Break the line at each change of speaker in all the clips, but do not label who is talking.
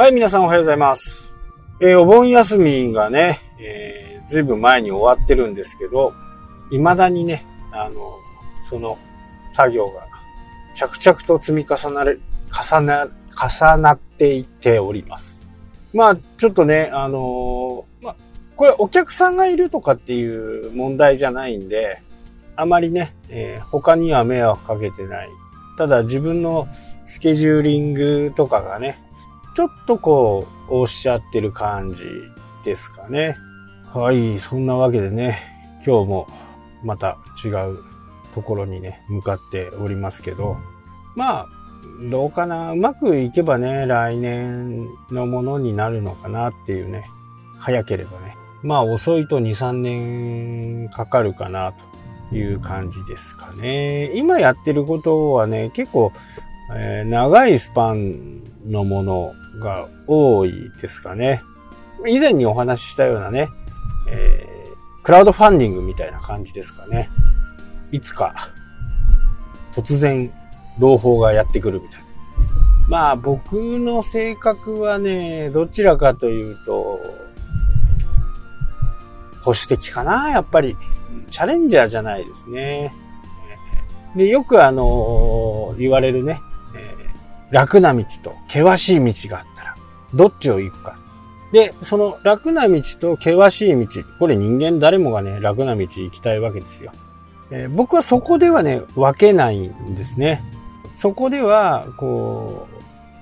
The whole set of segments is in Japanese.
はい、皆さんおはようございます。えーお盆休みがね、えーずいぶん前に終わってるんですけど、未だにね、あの、その作業が着々と積み重なれ、重な、重なっていっております。まあ、ちょっとね、あのーまあ、これお客さんがいるとかっていう問題じゃないんで、あまりね、えー他には迷惑かけてない。ただ自分のスケジューリングとかがね、ちょっとこう、おっしゃってる感じですかね。はい、そんなわけでね、今日もまた違うところにね、向かっておりますけど、まあ、どうかな、うまくいけばね、来年のものになるのかなっていうね、早ければね。まあ遅いと2、3年かかるかなという感じですかね。今やってることはね、結構、えー長いスパンのものが多いですかね。以前にお話ししたようなね、えークラウドファンディングみたいな感じですかね。いつか、突然、朗報がやってくるみたいな。まあ僕の性格はね、どちらかというと、保守的かな、やっぱり。チャレンジャーじゃないですね。で、よくあの、言われるね、楽な道と険しい道があったら、どっちを行くか。で、その楽な道と険しい道、これ人間誰もがね、楽な道行きたいわけですよ。えー僕はそこではね、分けないんですね。そこでは、こ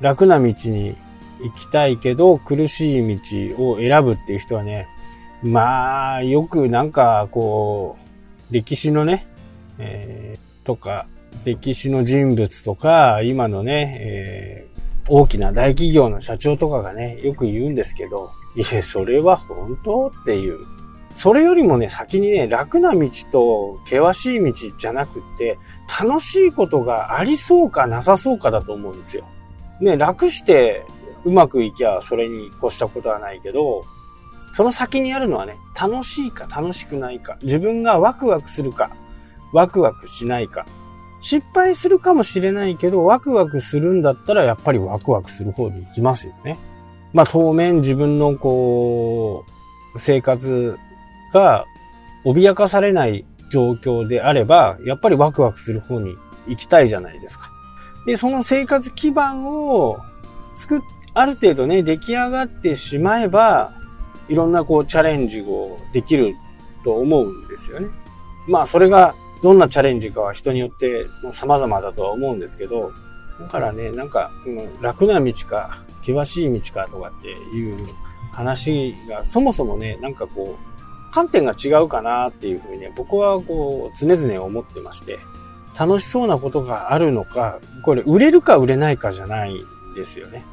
う、楽な道に行きたいけど、苦しい道を選ぶっていう人はね、まあ、よくなんか、こう、歴史のね、えーとか、歴史の人物とか、今のね、えー大きな大企業の社長とかがね、よく言うんですけど、いえ、それは本当っていう。それよりもね、先にね、楽な道と険しい道じゃなくって、楽しいことがありそうかなさそうかだと思うんですよ。ね、楽してうまくいきゃそれに越したことはないけど、その先にあるのはね、楽しいか楽しくないか、自分がワクワクするか、ワクワクしないか。失敗するかもしれないけど、ワクワクするんだったら、やっぱりワクワクする方に行きますよね。まあ当面自分のこう、生活が脅かされない状況であれば、やっぱりワクワクする方に行きたいじゃないですか。で、その生活基盤を作っ、ある程度ね、出来上がってしまえば、いろんなこうチャレンジをできると思うんですよね。まあそれがどんなチャレンジかは人によって様々だとは思うんですけど、だからね、なんか、うん楽な道か、険しい道かとかっていう話がそもそもね、なんかこう、観点が違うかなっていうふうにね、僕はこう、常々思ってまして、楽しそうなことがあるのか、これ売れるか売れないかじゃないですよね。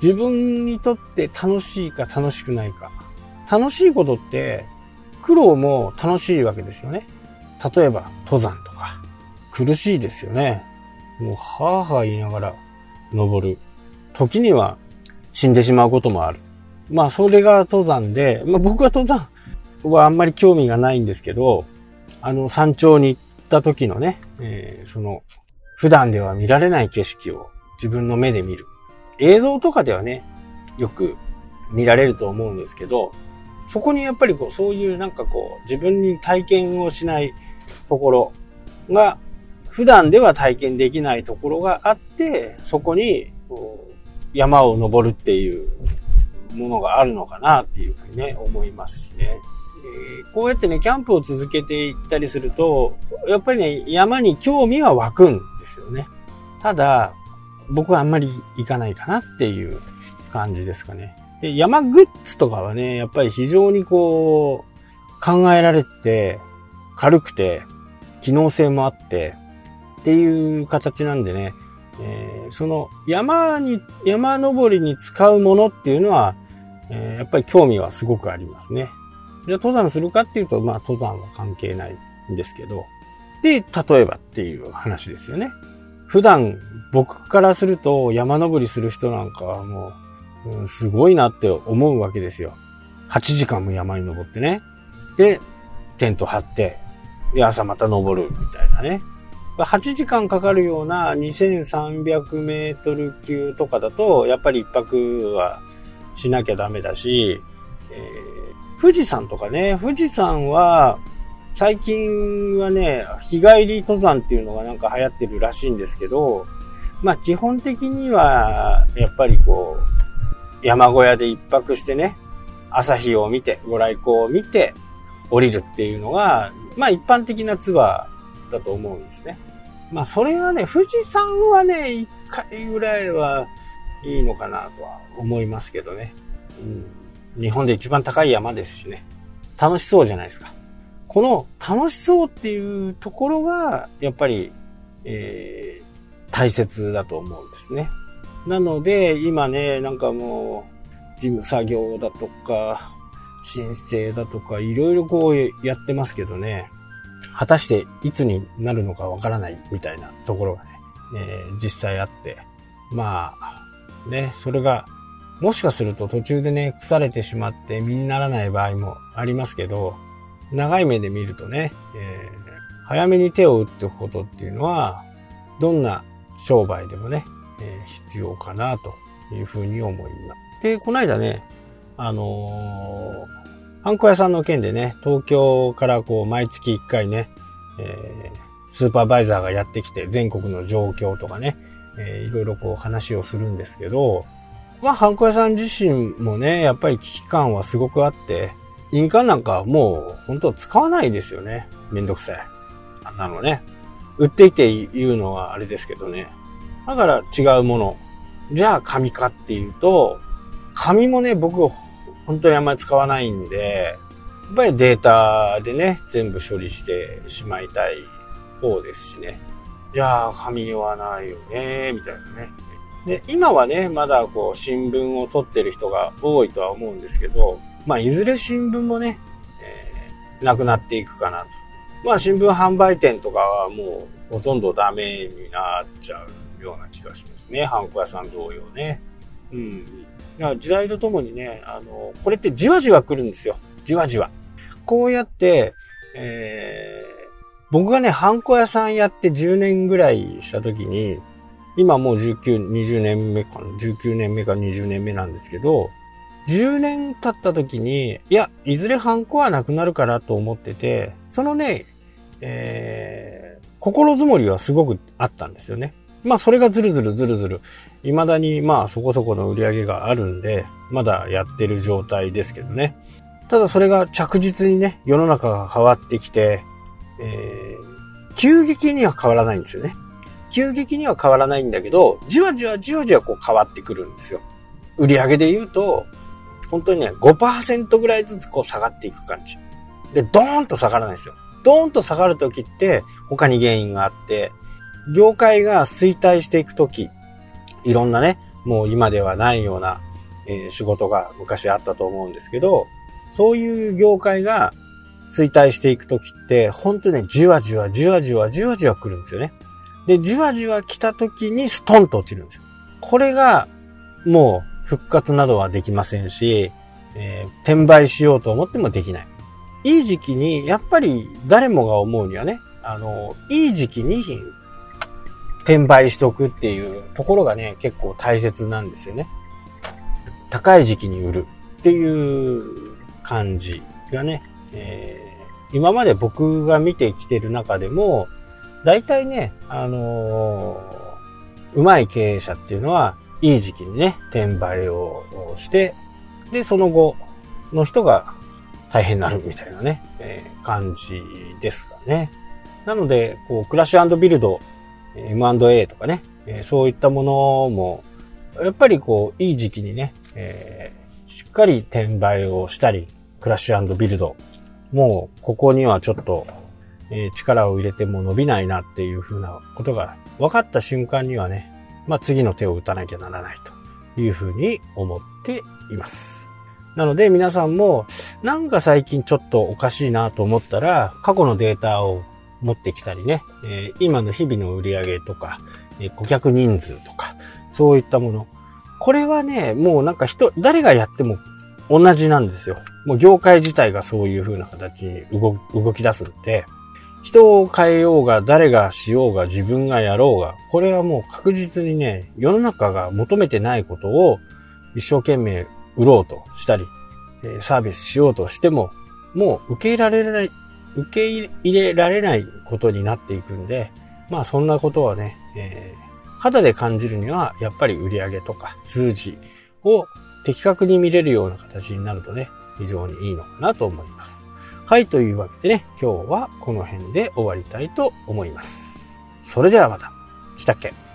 自分にとって楽しいか楽しくないか。楽しいことって、苦労も楽しいわけですよね。例えば、登山とか。苦しいですよね。もう、はぁはぁ言いながら登る。時には死んでしまうこともある。まあ、それが登山で、まあ僕は登山はあんまり興味がないんですけど、あの、山頂に行った時のね、えーその、普段では見られない景色を自分の目で見る。映像とかではね、よく見られると思うんですけど、そこにやっぱりこう、そういうなんかこう、自分に体験をしないところが、普段では体験できないところがあって、そこに山を登るっていうものがあるのかなっていうふうにね、思いますしね。えこうやってね、キャンプを続けていったりすると、やっぱりね、山に興味は湧くんですよね。ただ、僕はあんまり行かないかなっていう感じですかね。で、山グッズとかはね、やっぱり非常にこう、考えられてて、軽くて、機能性もあって、っていう形なんでね、えーその山に、山登りに使うものっていうのは、えーやっぱり興味はすごくありますね。じゃあ登山するかっていうと、まあ登山は関係ないんですけど。で、例えばっていう話ですよね。普段僕からすると山登りする人なんかはもう、うんすごいなって思うわけですよ。8時間も山に登ってね。で、テント張って、で、朝また登るみたいなね。8時間かかるような2300メートル級とかだと、やっぱり一泊はしなきゃダメだし、えー、富士山とかね、富士山は、最近はね、日帰り登山っていうのがなんか流行ってるらしいんですけど、まあ基本的には、やっぱりこう、山小屋で一泊してね、朝日を見て、ご来光を見て、降りるっていうのが、まあ一般的なツアーだと思うんですね。まあそれはね、富士山はね、一回ぐらいはいいのかなとは思いますけどね。うん。日本で一番高い山ですしね。楽しそうじゃないですか。この楽しそうっていうところが、やっぱり、えー、大切だと思うんですね。なので、今ね、なんかもう、事務作業だとか、申請だとか、いろいろこうやってますけどね、果たしていつになるのかわからないみたいなところがね、えー、実際あって、まあ、ね、それが、もしかすると途中でね、腐れてしまって身にならない場合もありますけど、長い目で見るとね、えー、早めに手を打っておくことっていうのは、どんな商売でもね、えー、必要かなというふうに思います。で、この間ね、あのー、ハンコ屋さんの件でね、東京からこう、毎月1回ね、えー、スーパーバイザーがやってきて、全国の状況とかね、えー、いろいろこう話をするんですけど、まあ、ハンコ屋さん自身もね、やっぱり危機感はすごくあって、印鑑なんかもう本当使わないですよね。めんどくさい。あんなのね。売っていて言うのはあれですけどね。だから違うもの。じゃあ紙かっていうと、紙もね、僕本当にあんまり使わないんで、やっぱりデータでね、全部処理してしまいたい方ですしね。じゃあ紙はないよね、みたいなね。で、今はね、まだこう新聞を取ってる人が多いとは思うんですけど、まあ、いずれ新聞もね、えー、なくなっていくかなと。まあ、新聞販売店とかはもうほとんどダメになっちゃうような気がしますね。ハンコ屋さん同様ね。うん。時代とともにね、あの、これってじわじわ来るんですよ。じわじわ。こうやって、えー、僕がね、ハンコ屋さんやって10年ぐらいした時に、今もう19、20年目かな、19年目か20年目なんですけど、10年経った時に、いや、いずれハンコはなくなるからと思ってて、そのね、えー、心づもりはすごくあったんですよね。まあそれがずるずるずるずる、未だにまあそこそこの売り上げがあるんで、まだやってる状態ですけどね。ただそれが着実にね、世の中が変わってきて、えー、急激には変わらないんですよね。急激には変わらないんだけど、じわじわじわじわこう変わってくるんですよ。売り上げで言うと、本当にね、5%ぐらいずつこう下がっていく感じ。で、ドーンと下がらないですよ。ドーンと下がるときって他に原因があって、業界が衰退していくとき、いろんなね、もう今ではないような、えー、仕事が昔あったと思うんですけど、そういう業界が衰退していくときって、ほんとね、じわじわじわじわじわじわ来るんですよね。で、じわじわ来たときにストンと落ちるんですよ。これが、もう、復活などはできませんし、えー、転売しようと思ってもできない。いい時期に、やっぱり誰もが思うにはね、あの、いい時期に転売しておくっていうところがね、結構大切なんですよね。高い時期に売るっていう感じがね、えー、今まで僕が見てきてる中でも、大体ね、あのー、うまい経営者っていうのは、いい時期にね、転売をして、で、その後の人が大変になるみたいなね、えー、感じですかね。なので、こう、クラッシュビルド、M&A とかね、え、そういったものも、やっぱりこう、いい時期にね、えー、しっかり転売をしたり、クラッシュビルド、もう、ここにはちょっと、えー、力を入れても伸びないなっていう風なことが分かった瞬間にはね、まあ、次の手を打たなきゃならないというふうに思っています。なので皆さんもなんか最近ちょっとおかしいなと思ったら過去のデータを持ってきたりね、えー、今の日々の売り上げとか、えー、顧客人数とか、そういったもの。これはね、もうなんか人、誰がやっても同じなんですよ。もう業界自体がそういう風な形に動動き出すんで、人を変えようが、誰がしようが、自分がやろうが、これはもう確実にね、世の中が求めてないことを一生懸命売ろうとしたり、サービスしようとしても、もう受け入れられない、受け入れられないことになっていくんで、まあそんなことはね、えー、肌で感じるにはやっぱり売り上げとか数字を的確に見れるような形になるとね、非常にいいのかなと思います。はい、というわけでね、今日はこの辺で終わりたいと思います。それではまた。したっけ